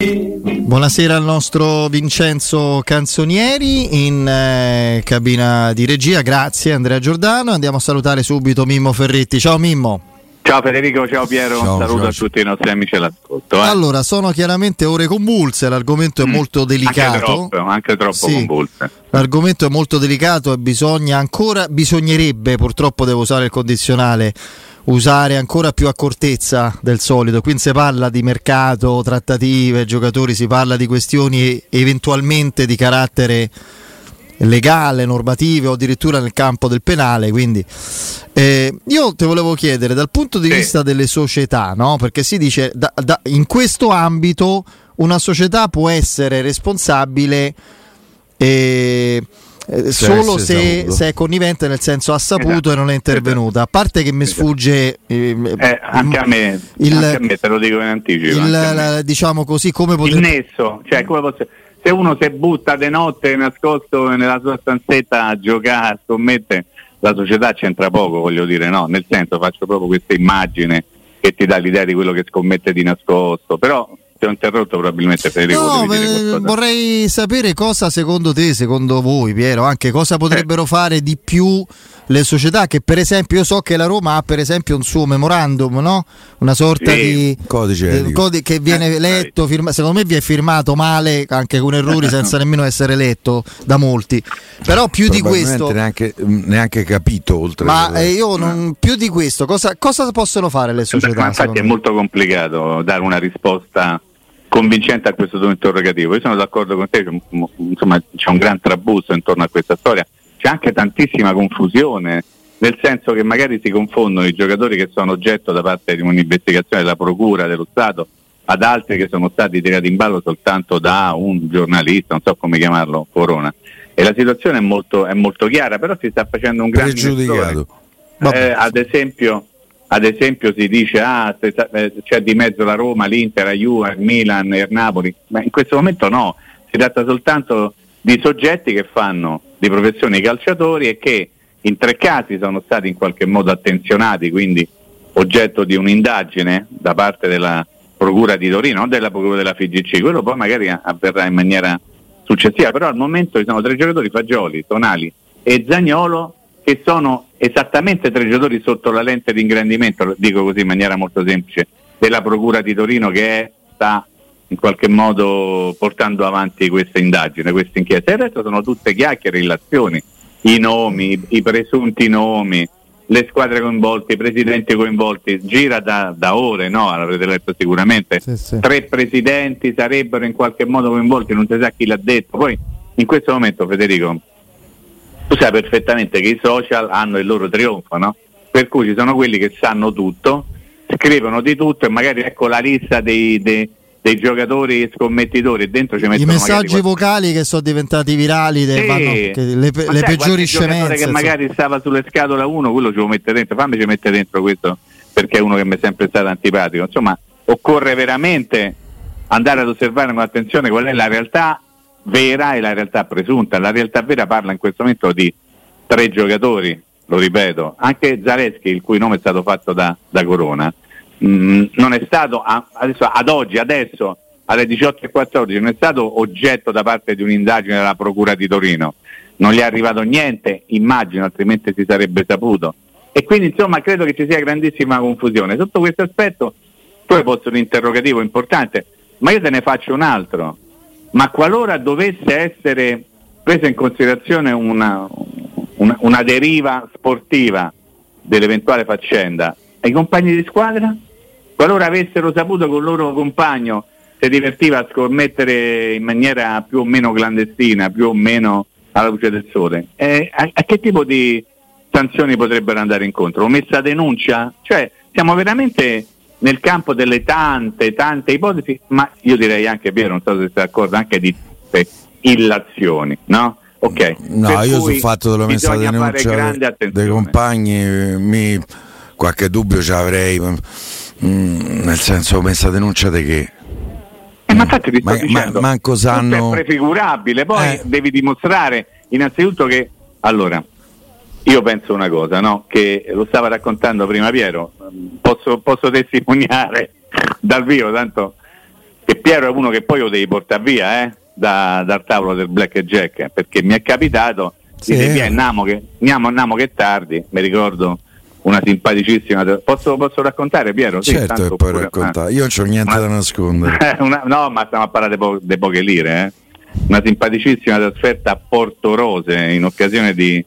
Buonasera al nostro Vincenzo Canzonieri in eh, cabina di regia, grazie Andrea Giordano. Andiamo a salutare subito Mimmo Ferretti. Ciao Mimmo. Ciao Federico, ciao Piero, Ciao, un saluto ciao. a tutti i nostri amici all'ascolto. eh. Allora, sono chiaramente ore convulse, l'argomento è molto Anche delicato. troppo, anche troppo Sì. convulse. L'argomento è molto delicato e bisogna ancora, bisognerebbe, purtroppo devo usare il condizionale, usare ancora più accortezza del solito. Qui non si parla di mercato, trattative, giocatori, si parla di questioni eventualmente di carattere legale, normative o addirittura nel campo del penale. Quindi eh, io ti volevo chiedere dal punto di vista delle società, no? perché si dice da- da- in questo ambito una società può essere responsabile eh, eh, solo se, saputo. se è connivente, nel senso ha saputo Esatto. e non è intervenuta. A parte che mi sfugge eh, Eh, anche, a me, il- anche a me, te lo dico in anticipo. il, la- diciamo così, come il potrebbe nesso, cioè come posso- se uno si butta di notte nascosto nella sua stanzetta a giocare, a scommettere, la società c'entra poco, voglio dire, no? Nel senso faccio proprio questa immagine che ti dà l'idea di quello che scommette di nascosto, però ti ho interrotto probabilmente Federico. No, eh, qualcosa. vorrei sapere cosa secondo te, secondo voi, Piero, anche cosa potrebbero fare di più le società che per esempio io so che la Roma ha per esempio un suo memorandum, no? Una sorta Sì. di Codice eh, etico. codi- che viene Eh, letto, firma- secondo me vi è firmato male, anche con errori senza nemmeno essere letto da molti. Però più di questo neanche, neanche capito oltre ma eh, io non più di questo, cosa, cosa possono fare le Beh, ma società? infatti è molto complicato dare una risposta convincente a questo tuo interrogativo. Io sono d'accordo con te, c'è un- m- insomma c'è un gran trabusto intorno a questa storia, c'è anche tantissima confusione, nel senso che magari si confondono i giocatori che sono oggetto da parte di un'investigazione della Procura dello Stato ad altri che sono stati tirati in ballo soltanto da un giornalista, non so come chiamarlo, Corona. E la situazione è molto, è molto chiara, però si sta facendo un grande pregiudicato. eh, ad, esempio, ad esempio si dice ah, eh, c'è di mezzo la Roma, l'Inter, la Juve, il Milan e il Napoli, ma in questo momento no, si tratta soltanto di soggetti che fanno di professione i calciatori e che in tre casi sono stati in qualche modo attenzionati, quindi oggetto di un'indagine da parte della Procura di Torino, non della Procura della FIGC, quello poi magari avverrà in maniera successiva, però al momento ci sono tre giocatori, Fagioli, Tonali e Zagnolo, che sono esattamente tre giocatori sotto la lente di ingrandimento, lo dico così in maniera molto semplice, della Procura di Torino che è- sta in qualche modo portando avanti questa indagine, questa inchiesta. E il resto sono tutte chiacchiere, illazioni, i nomi, i, i presunti nomi, le squadre coinvolte, i presidenti coinvolti, gira da, da ore, no? L'avrete letto sicuramente. Sì, sì. Tre presidenti sarebbero in qualche modo coinvolti, non si sa chi l'ha detto. Poi in questo momento, Federico, tu sai perfettamente che i social hanno il loro trionfo, no? Per cui ci sono quelli che sanno tutto, scrivono di tutto e magari ecco la lista dei, dei- dei giocatori scommettitori dentro ci I mettono messaggi magari vocali che sono diventati virali, de- Sì. vanno- le, Ma le sai, peggiori scemenze. che magari stava sulle scatole 1, quello ce lo mette dentro, fammi ci mette dentro questo perché è uno che mi è sempre stato antipatico. Insomma, occorre veramente andare ad osservare con attenzione qual è la realtà, vera e la realtà presunta. La realtà vera parla in questo momento di tre giocatori, lo ripeto, anche Zaleschi, il cui nome è stato fatto da, da Corona, mh, non è stato a, adesso, ad oggi, adesso alle 18.14, non è stato oggetto da parte di un'indagine della Procura di Torino, non gli è arrivato niente, immagino, altrimenti si sarebbe saputo. E quindi insomma credo che ci sia grandissima confusione. Sotto questo aspetto tu hai posto un interrogativo importante, ma io te ne faccio un altro. Ma qualora dovesse essere presa in considerazione una, una, una deriva sportiva dell'eventuale faccenda, i compagni di squadra? Qualora avessero saputo che il loro compagno si divertiva a scommettere in maniera più o meno clandestina, più o meno alla luce del sole, eh, a, a, che tipo di sanzioni potrebbero andare incontro? Omessa denuncia? Cioè, siamo veramente nel campo delle tante, tante ipotesi, ma io direi anche, Piero, non so se sei d'accordo, anche di illazioni, no? Ok. No, io sul fatto dell'omessa denuncia dei compagni mi, qualche dubbio ce l'avrei, mm, nel senso omessa denuncia di che? Eh, ma infatti ti sto ma, dicendo, ma, manco sanno... è prefigurabile, poi Eh. devi dimostrare innanzitutto che, allora, io penso una cosa, no? che lo stava raccontando prima Piero, posso, posso testimoniare dal vivo, tanto che Piero è uno che poi lo devi portare via eh? da- dal tavolo del Black Jack, perché mi è capitato Sì. di dire "Via, andiamo che, andiamo, che è tardi, mi ricordo una simpaticissima, posso, posso raccontare Piero? Sì, certo che puoi pure- raccontare, io non c'ho niente Ma- da nascondere. Una- no, ma stiamo a parlare di po- poche lire, eh. Una simpaticissima trasferta a Porto Rose in occasione di eh,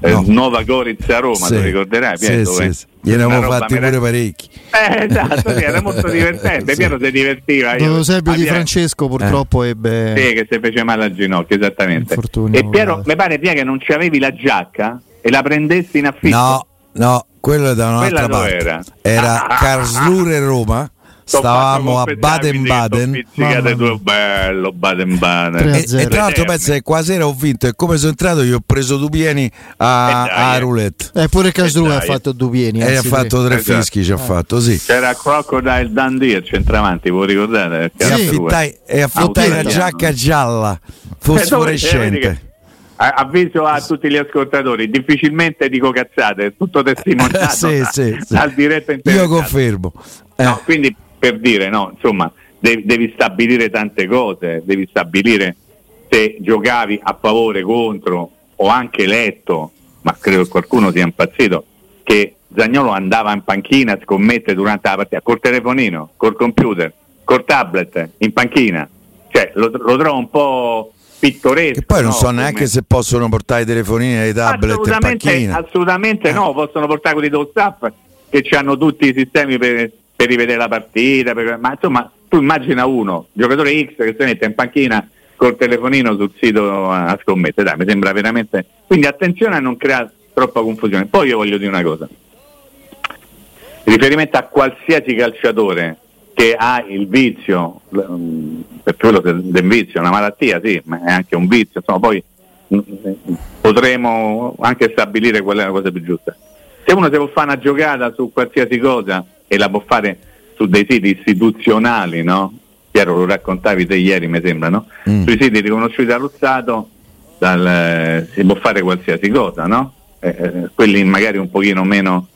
No. Nuova Gorizia a Roma, Sì. ti ricorderai? Sì, Piero, sì, dove- sì. Gliene una avevo roba fatti merav- pure parecchi. Eh, esatto, sì, era molto divertente. Sì. Piero si divertiva. io- L'Eusebio Ah, di Francesco purtroppo ebbe Sì, che si fece male al ginocchio, esattamente. Infortunio, E Piero, mi pare Piero che non ci avevi la giacca e la prendessi in affitto. No, no, quello è da un'altra Quella parte. era? Era Karlsruhe Roma. Stavamo a Mamma due, bello Baden-Baden. Tre a E, e tra l'altro Vedermi. pensa che qua sera ho vinto e come sono entrato io ho preso due pieni a, Eh dai, a eh. roulette. Eh, pure Casrue ha fatto due pieni. E ha fatto tre Esatto. fischi, ci ha fatto, sì. C'era Crocodile Dundee al centravanti, voi ricordate? E Sì. affittai, e affittai una Australiano. giacca gialla, Eh, eh, fosforescente. Avviso a tutti gli ascoltatori, difficilmente dico cazzate, è tutto testimoniato Sì, da- sì, sì. dal diretto Io interessato. confermo. Eh, No, quindi per dire, no, insomma, devi, devi stabilire tante cose, devi stabilire se giocavi a favore, contro, ho anche letto, ma credo che qualcuno sia impazzito, che Zagnolo andava in panchina a scommettere durante la partita, col telefonino, col computer, col tablet, in panchina. Cioè, lo, lo trovo un po' pittoresco. che poi non no, so come- neanche se possono portare i telefonini e i tablet in assolutamente, panchina. assolutamente no, possono portare quelli dello staff che hanno tutti i sistemi per, per rivedere la partita, per- ma insomma tu immagina uno, giocatore X che si mette in panchina col telefonino sul sito a scommettere, dai, mi sembra veramente... Quindi attenzione a non creare troppa confusione. Poi io voglio dire una cosa, riferimento a qualsiasi calciatore che ha il vizio, mm, per quello del vizio, è una malattia, sì, ma è anche un vizio, insomma, poi mm, potremo anche stabilire qual è la cosa più giusta. Se uno si può fare una giocata su qualsiasi cosa e la può fare su dei siti istituzionali, no? Piero lo raccontavi te ieri, mi sembra, no? Mm. Sui siti riconosciuti dallo Stato dal, eh, si può fare qualsiasi cosa, no? Eh, eh, quelli magari un pochino meno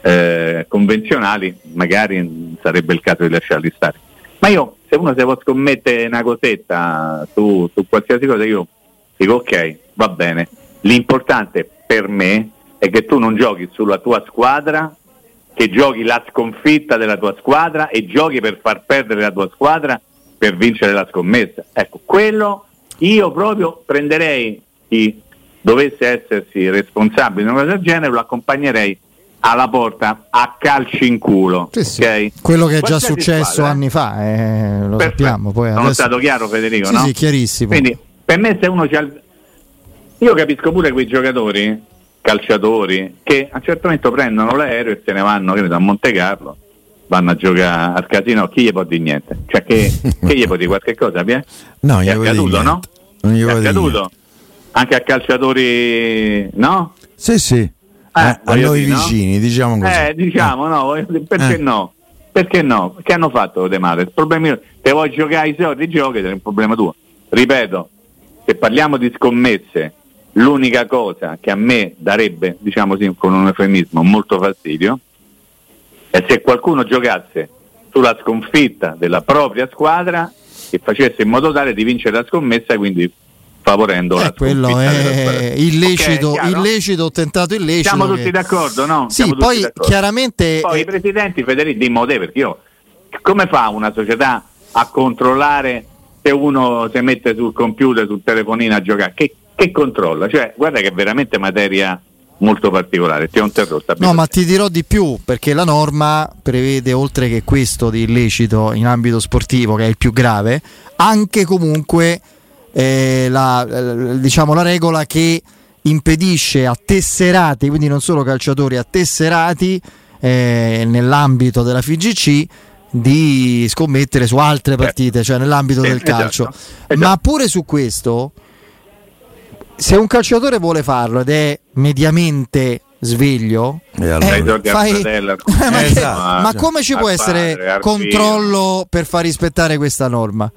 eh, convenzionali, magari sarebbe il caso di lasciarli stare. Ma io, se uno si può scommettere una cosetta su, su qualsiasi cosa, io dico ok, va bene. L'importante per me è che tu non giochi sulla tua squadra, che giochi la sconfitta della tua squadra e giochi per far perdere la tua squadra per vincere la scommessa. Ecco, quello io proprio prenderei chi dovesse essersi responsabile di una cosa del genere, lo accompagnerei alla porta a calci in culo. Sì, sì. ok? Quello che è già successo squadra, eh. anni fa, eh, lo Perfetto. sappiamo. Poi Sono adesso... stato chiaro Federico, Sì, no? sì, chiarissimo. Quindi per me se uno c'ha. Io capisco pure quei giocatori, calciatori, che a un certo momento prendono l'aereo e se ne vanno so, a Monte Carlo, vanno a giocare al casino, chi gli può dire niente? Cioè che, che gli può dire qualche cosa, Pie? No, È gli vuoi accaduto, no? Non gli È accaduto? Anche a calciatori, no? Sì, sì. Eh, a voglio noi dire, no? vicini, diciamo così. Eh, diciamo, no, voglio dire, perché Eh. no? Perché no? Che hanno fatto De male? Il problema è te vuoi giocare i soldi, giochi, è un problema tuo. Ripeto, se parliamo di scommesse, l'unica cosa che a me darebbe, diciamo sì, con un eufemismo, molto fastidio, è se qualcuno giocasse sulla sconfitta della propria squadra e facesse in modo tale di vincere la scommessa, quindi favorendo eh, la quello è illecito, okay, illecito, tentato illecito. Siamo tutti d'accordo, no? Sì, Siamo poi chiaramente... Poi eh... i presidenti Federici di Modè, perché io, come fa una società a controllare se uno si mette sul computer, sul telefonino a giocare? Che, che controlla? Cioè, guarda che è veramente materia molto particolare. Ti ho interrotto. No, ma ti dirò di più perché la norma prevede, oltre che questo di illecito in ambito sportivo, che è il più grave, anche comunque eh, la, eh, diciamo, la regola che impedisce a tesserati, quindi non solo calciatori, a tesserati eh, nell'ambito della FIGC di scommettere su altre partite, cioè nell'ambito del esatto, calcio. Esatto. Ma pure su questo, se un calciatore vuole farlo ed è mediamente sveglio, eh, fai... ma, esatto. ma, come ci può essere controllo per far rispettare questa norma?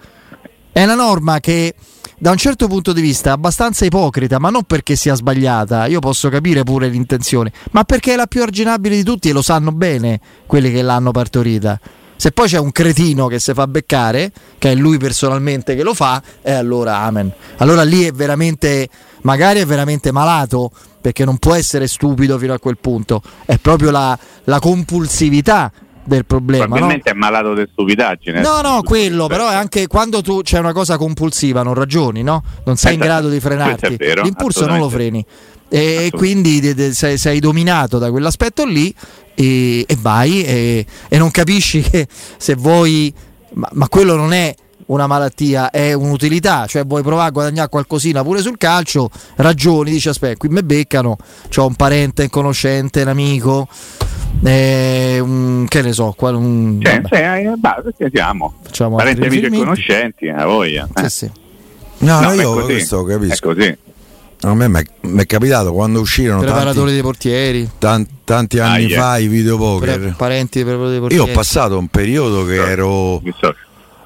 È una norma che da un certo punto di vista è abbastanza ipocrita, ma non perché sia sbagliata, io posso capire pure l'intenzione, ma perché è la più arginabile di tutti e lo sanno bene quelli che l'hanno partorita. Se poi c'è un cretino che si fa beccare, che è lui personalmente che lo fa, e allora amen. Allora lì è veramente, magari è veramente malato, perché non può essere stupido fino a quel punto. È proprio la, la compulsività del problema. Probabilmente no? è malato di stupidaggine. No, no, quello, però è anche quando tu c'è una cosa compulsiva, non ragioni, no? Non sei in grado di frenarti. Vero, L'impulso non lo freni. E quindi de, de, sei, sei, dominato da quell'aspetto lì e, e vai e, e, non capisci che se vuoi, ma, ma quello non è una malattia è un'utilità, cioè vuoi provare a guadagnare qualcosina pure sul calcio, ragioni, dici aspetta, qui mi beccano, ho un parente, un conoscente, un amico, eh, un, che ne so, qual, un, cioè, cioè, siamo Facciamo parenti, amici e conoscenti, a voglia. Eh. Sì, sì. No, no, io questo capisco. È così. A me mi è capitato quando uscirono preparatori tanti, dei portieri tanti, tanti anni ah, yeah. fa i videopoker. Pre- parenti preparatori dei portieri. Io ho passato un periodo che ero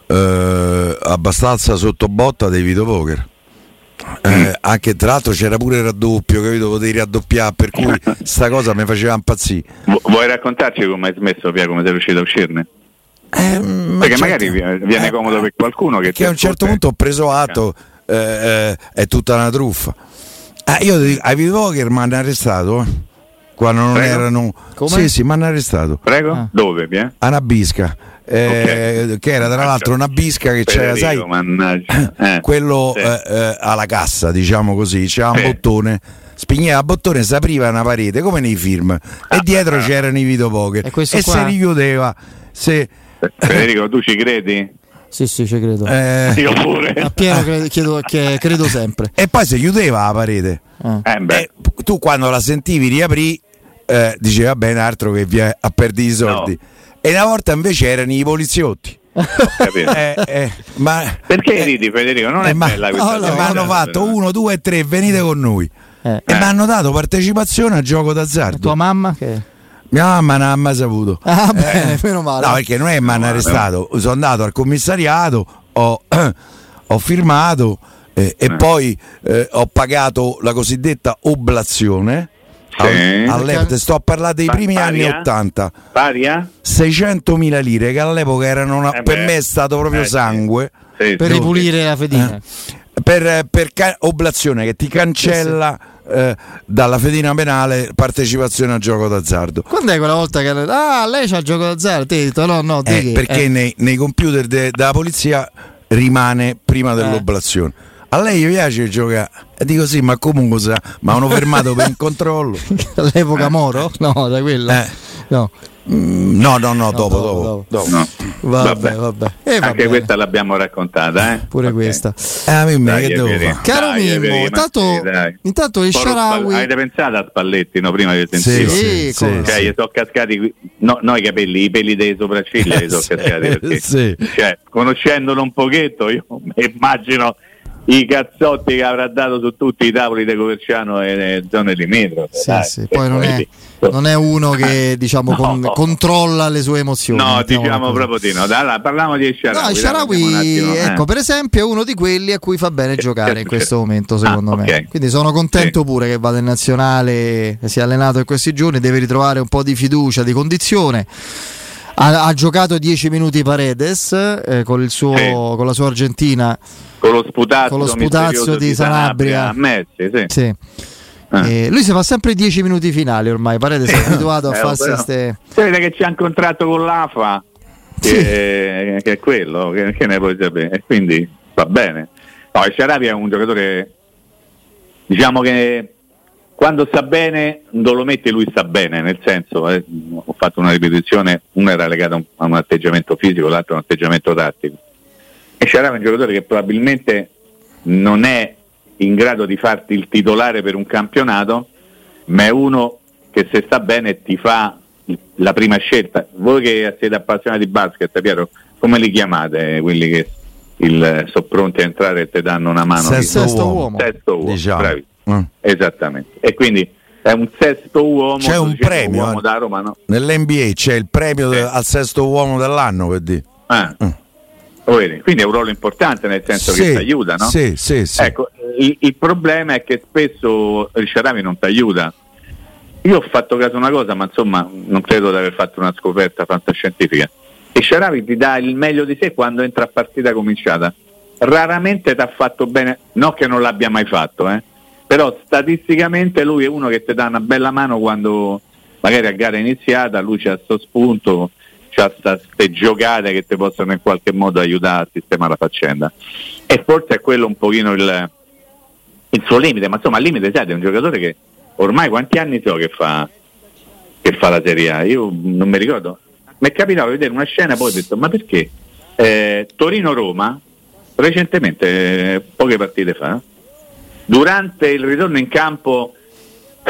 eh, abbastanza sotto botta dei videopoker. Eh, mm. anche tra l'altro c'era pure il raddoppio, capito? Potevi raddoppiare, per cui sta cosa mi faceva impazzire. vuoi raccontarci come hai smesso, Pia, come sei riuscito a uscirne? Eh, Perché certo. magari viene eh, comodo per qualcuno che, che a un certo punto ho preso atto, eh, eh, è tutta una truffa. Ah, io ai videopoker mi hanno arrestato quando non Prego? erano. Come? Sì, sì, mi hanno arrestato. Prego? Ah. Dove? Pia? A Nabisca eh, okay. che era tra l'altro una bisca che c'era, sai, eh, quello sì. eh, eh, alla cassa, diciamo così, c'era un bottone spigneva a bottone, si apriva una parete come nei film ah, e dietro ah, c'erano i videopoker e, e si richiudeva. Se... Federico, tu ci credi? Sì, sì, ci credo. Eh, Io pure. A pieno credo, credo, credo sempre. E poi si chiudeva la parete. Ah. Eh, tu quando la sentivi riaprì, eh, dicevi va bene, altro che via a perdere i soldi. No e una volta invece erano i poliziotti. eh, eh, ma, Perché eh, ridi Federico? Non è eh, bella questa no, Mi hanno fatto uno, due e tre, venite con noi. Eh. E mi hanno dato partecipazione al gioco d'azzardo. tua mamma che... Mia mamma non ha mai saputo. Ah, bene, meno male. No, perché non è che mi hanno arrestato. Sono andato al commissariato, ho, ho firmato e poi ho pagato la cosiddetta oblazione sì. all'epoca sto a parlare dei primi Paria? anni 80 Paria? 600.000 lire che all'epoca erano una, eh per me è stato proprio eh, sangue sì. per ripulire la fedina eh. per, per ca- oblazione che ti cancella eh, dalla fedina penale partecipazione al gioco d'azzardo. Quando è quella volta che ah, lei c'ha il gioco d'azzardo? Ti detto no, no, eh, perché eh. nei, nei, computer de, della polizia rimane prima dell'oblazione a lei gli piace giocare? E dico sì, ma comunque sa, ma hanno fermato per il controllo. All'epoca Moro? No, da quella. Eh. No. Mm, no, no, no, dopo, dopo. dopo. dopo. No. Vabbè, vabbè. Eh, Anche questa l'abbiamo raccontata, eh? Pure okay. questa. Eh, a me che devo fare? Caro dai, Mimmo, intanto, intanto il Sharawi... Avete pensato a Spalletti, no? Prima che sentivo. Sì, sì, sì, cioè, gli sono cascati, no, no, i capelli, i peli dei sopracciglia gli sono cascati. Perché, sì. Cioè, conoscendolo un pochetto, io immagino i cazzotti che avrà dato su tutti i tavoli di Coverciano e zone limitrofe. Sì, sì. Poi non è, non è, uno che diciamo, no. con, controlla le sue emozioni. No, diciamo proprio di no. Allora, parliamo di Sharawi. No, Sharawi, ecco, eh. per esempio, è uno di quelli a cui fa bene giocare in questo momento, secondo ah, me. Okay. Quindi sono contento sì. pure che vada in nazionale, si è allenato in questi giorni, deve ritrovare un po' di fiducia, di condizione. Ha, ha giocato 10 minuti Paredes eh, con, suo, sì. con la sua Argentina con lo sputazzo, con lo sputazzo di, di Sanabria, a Messi, sì. sì. Eh. lui si fa sempre 10 minuti finali ormai, Parete si è abituato a eh, farsi queste... Si vede che c'è un contratto con l'AFA, che, che è quello, che, che, ne puoi sapere, e quindi va bene. No, Sciarabi è un giocatore, diciamo che quando sta bene, non lo mette lui sta bene, nel senso, eh, ho fatto una ripetizione, una era legata a un atteggiamento fisico, l'altro a un atteggiamento tattico e Sciarà è un giocatore che probabilmente non è in grado di farti il titolare per un campionato, ma è uno che se sta bene ti fa la prima scelta. Voi che siete appassionati di basket, Piero, come li chiamate quelli che il, sono pronti a entrare e ti danno una mano? Sesto, sesto uomo. Sesto uomo, diciamo. Mm. Esattamente. E quindi è un sesto uomo. C'è un premio uomo da Roma, no? nell'NBA, c'è il premio eh. al sesto uomo dell'anno per dire. Ah. Mm. Quindi è un ruolo importante nel senso sì, che ti aiuta, no? Sì, sì, sì. Ecco, il, il, problema è che spesso il Sciarami non ti aiuta. Io ho fatto caso a una cosa, ma insomma non credo di aver fatto una scoperta fantascientifica. Il Sciaravi ti dà il meglio di sé quando entra a partita cominciata. Raramente ti ha fatto bene, non che non l'abbia mai fatto, eh? Però statisticamente lui è uno che ti dà una bella mano quando magari a gara iniziata, lui c'ha sto spunto, c'ha queste giocate che ti possono in qualche modo aiutare a sistemare la faccenda. E forse è quello un pochino il, il suo limite, ma insomma al limite sai, è un giocatore che ormai quanti anni so che fa, che fa la Serie A? Io non mi ricordo. Mi è capitato di vedere una scena e poi ho detto ma perché? Eh, Torino-Roma, recentemente, eh, poche partite fa, durante il ritorno in campo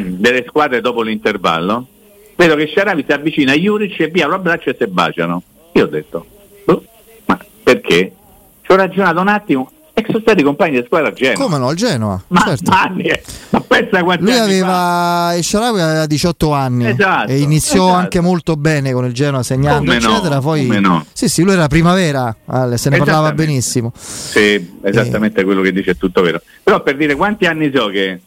delle squadre dopo l'intervallo, vedo che Sharavi si avvicina a Juric e via lo abbraccio e si baciano. Io ho detto, oh, ma perché? Ci ho ragionato un attimo e sono stati compagni di squadra a Genoa. Come no, al Genoa? Ma, certo. anni, ma pensa quanti Lui aveva, e Sharawi aveva 18 anni esatto, e iniziò esatto. anche molto bene con il Genoa segnando come eccetera. No, Poi, no. Sì, sì, lui era primavera, se ne parlava benissimo. Sì, esattamente e... quello che dice è tutto vero. Però per dire quanti anni so che,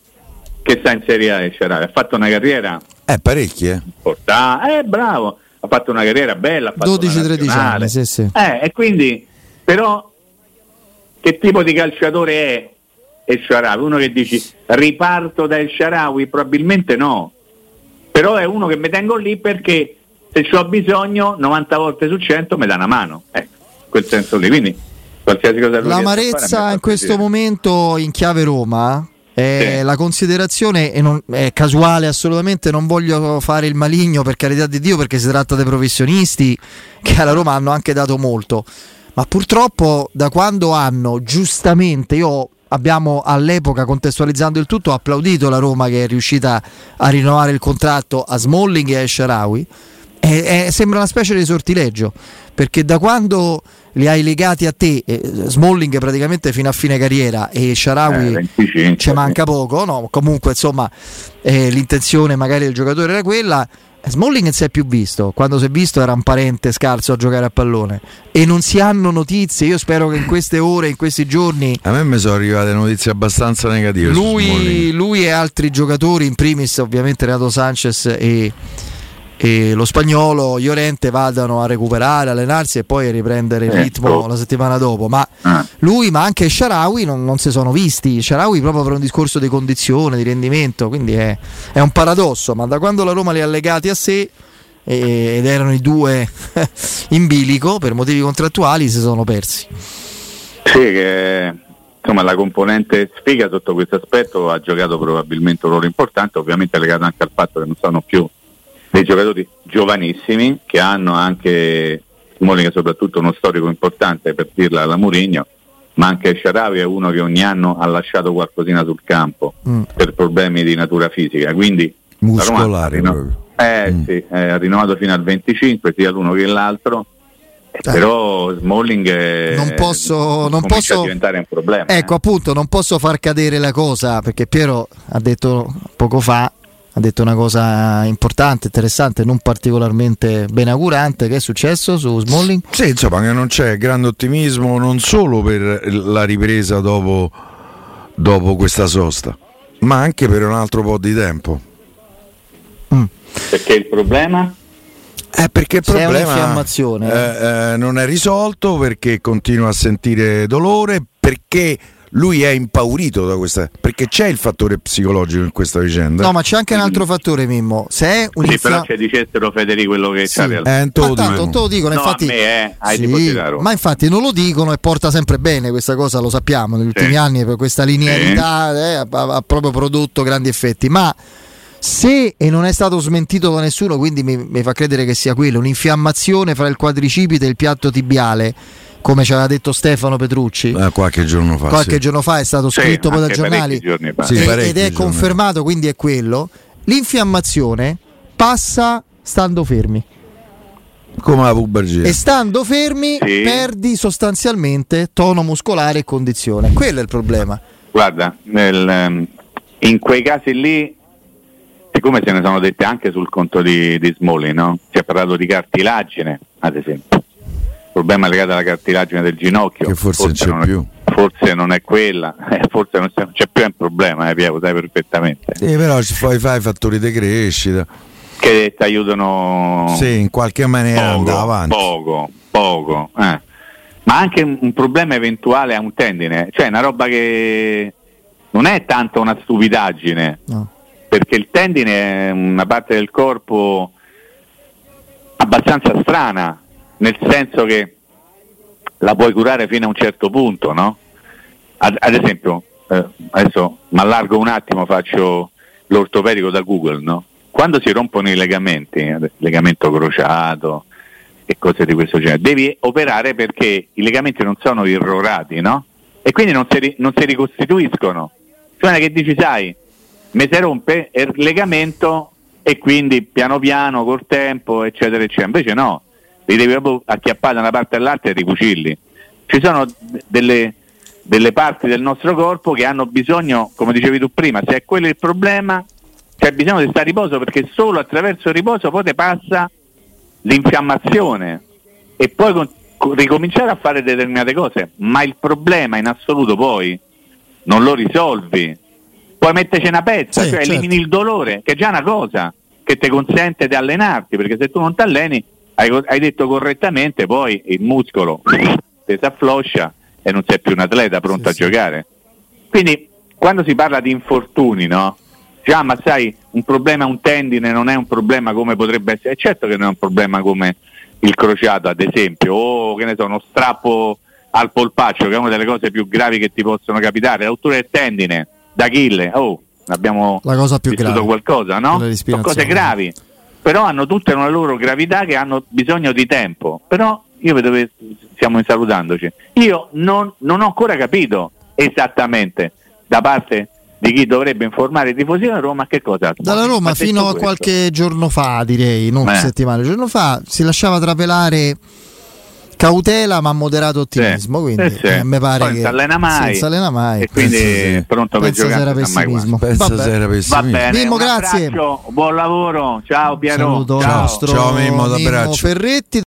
che sta in Serie A Sharawi, ha fatto una carriera eh, parecchi, eh. Portà, eh, bravo, ha fatto una carriera bella. 12-13 anni, sì, sì. Eh, e quindi, però, che tipo di calciatore è El Sharawi? Uno che dici riparto da El Sharawi? Probabilmente no. Però è uno che mi tengo lì perché se ho bisogno 90 volte su 100 mi dà una mano. Ecco, quel senso lì. Quindi qualsiasi cosa L'amarezza in questo momento in chiave Roma eh, sì. La considerazione è, non, è, casuale assolutamente, non voglio fare il maligno per carità di Dio perché si tratta dei professionisti che alla Roma hanno anche dato molto, ma purtroppo da quando hanno giustamente, io abbiamo all'epoca contestualizzando il tutto applaudito la Roma che è riuscita a rinnovare il contratto a Smalling e a Sharawi, sembra una specie di sortileggio perché da quando li hai legati a te, eh, Smalling praticamente fino a fine carriera e Sharawi eh, ci manca poco, no? comunque insomma eh, l'intenzione magari del giocatore era quella. Smalling non si è più visto, quando si è visto era un parente scarso a giocare a pallone e non si hanno notizie, io spero che in queste ore, in questi giorni... A me mi sono arrivate notizie abbastanza negative. Lui, lui e altri giocatori, in primis ovviamente Renato Sanchez e e lo spagnolo Llorente vadano a recuperare, allenarsi e poi riprendere il ritmo ecco. la settimana dopo. Ma ah. lui, ma anche Sharawi non, non, si sono visti. Sharawi proprio per un discorso di condizione, di rendimento, quindi è, è un paradosso. Ma da quando la Roma li ha legati a sé ed erano i due in bilico per motivi contrattuali, si sono persi. Sì, che insomma la componente sfiga sotto questo aspetto ha giocato probabilmente un ruolo importante, ovviamente legato anche al fatto che non sono più dei giocatori giovanissimi che hanno anche Smalling soprattutto uno storico importante per dirla alla Murigno ma anche Sharavi è uno che ogni anno ha lasciato qualcosina sul campo mm. per problemi di natura fisica quindi muscolare Roma, eh, mm. sì, eh, ha rinnovato fino al 25 sia l'uno che l'altro Eh. Però Smalling non posso, non posso diventare un problema. Ecco, eh. appunto, non posso far cadere la cosa perché Piero ha detto poco fa ha detto una cosa importante, interessante, non particolarmente benaugurante. Che è successo su Smalling? Sì, insomma, che non c'è grande ottimismo non solo per la ripresa dopo, dopo questa sosta, ma anche per un altro po' di tempo. Mm. Perché il problema? Eh, perché il problema eh, eh, non è risolto, perché continua a sentire dolore, perché lui è impaurito da questa perché c'è il fattore psicologico in questa vicenda? No ma c'è anche un altro fattore Mimmo. Se è un sì, però se dicessero Federico quello che sì. c'ha eh, te lo, tanto, te lo dicono no, infatti, me, eh, sì, ma infatti non lo dicono e porta sempre bene questa cosa lo sappiamo negli ultimi sì. anni per questa linearità eh, ha, ha proprio prodotto grandi effetti. Ma se e non è stato smentito da nessuno, quindi mi, mi, fa credere che sia quello, un'infiammazione fra il quadricipite e il piatto tibiale come ci aveva detto Stefano Petrucci eh, qualche giorno fa qualche sì. giorno fa è stato scritto sì, poi dai giornali. sì, ed è confermato quindi è quello. L'infiammazione passa stando fermi. Come la pubergia e stando fermi sì. perdi sostanzialmente tono muscolare e condizione. Quello è il problema. Guarda nel, ehm, in quei casi lì siccome se ne sono dette anche sul conto di, di Smolli no? si è parlato di cartilagine ad esempio problema legato alla cartilagine del ginocchio. Che forse, forse non c'è più. È, forse non è quella, eh, forse non c'è, non c'è più un problema, eh, Piero, sai perfettamente. Sì, però ci fai fattori di crescita. Che ti aiutano. Sì, in qualche maniera poco, avanti. Poco, poco. Eh. Ma anche un problema eventuale a un tendine, cioè una roba che non è tanto una stupidaggine, no. perché il tendine è una parte del corpo abbastanza strana, nel senso che la puoi curare fino a un certo punto, no? Ad, ad esempio, eh, adesso mi allargo un attimo, faccio l'ortopedico da Google, no? Quando si rompono i legamenti, legamento crociato e cose di questo genere, devi operare perché i legamenti non sono irrorati, no? E quindi non si, non si ricostituiscono. Cioè che dici, sai, mi si rompe il legamento e quindi piano piano, col tempo, eccetera, eccetera. Invece no, li devi proprio acchiappare da una parte all'altra e ricucirli. Ci sono delle, delle parti del nostro corpo che hanno bisogno, come dicevi tu prima, se è quello il problema, c'è bisogno di stare a riposo perché solo attraverso il riposo poi ti passa l'infiammazione e poi con, con, ricominciare a fare determinate cose, ma il problema in assoluto poi non lo risolvi. Puoi metterci una pezza, sì, cioè certo. elimini il dolore, che è già una cosa che ti consente di allenarti, perché se tu non ti alleni hai, hai detto correttamente, poi il muscolo si affloscia e non sei più un atleta pronto sì, a sì. giocare. Quindi quando si parla di infortuni, no? Già, ma sai, un problema un tendine non è un problema come potrebbe essere, è certo che non è un problema come il crociato, ad esempio, o che ne so, uno strappo al polpaccio, che è una delle cose più gravi che ti possono capitare, la rottura del tendine, d'Achille, oh, abbiamo la cosa più grave. qualcosa, no? Sono cose gravi però hanno tutte una loro gravità che hanno bisogno di tempo. Però io vedo che stiamo salutandoci. Io non, non ho ancora capito esattamente da parte di chi dovrebbe informare i tifosi della Roma che cosa dalla Roma fino a questo. qualche giorno fa direi non eh. settimane giorno fa si lasciava trapelare cautela ma moderato ottimismo sì, quindi sì, eh, mi pare Poi che allena mai, si allena mai. E quindi sì. pronto per giocare era pessimismo. pensa era pessimismo. va bene Mimmo grazie. buon lavoro ciao Piero. Saluto. Ciao. Ciao, ciao Mimmo, Mimmo Ferretti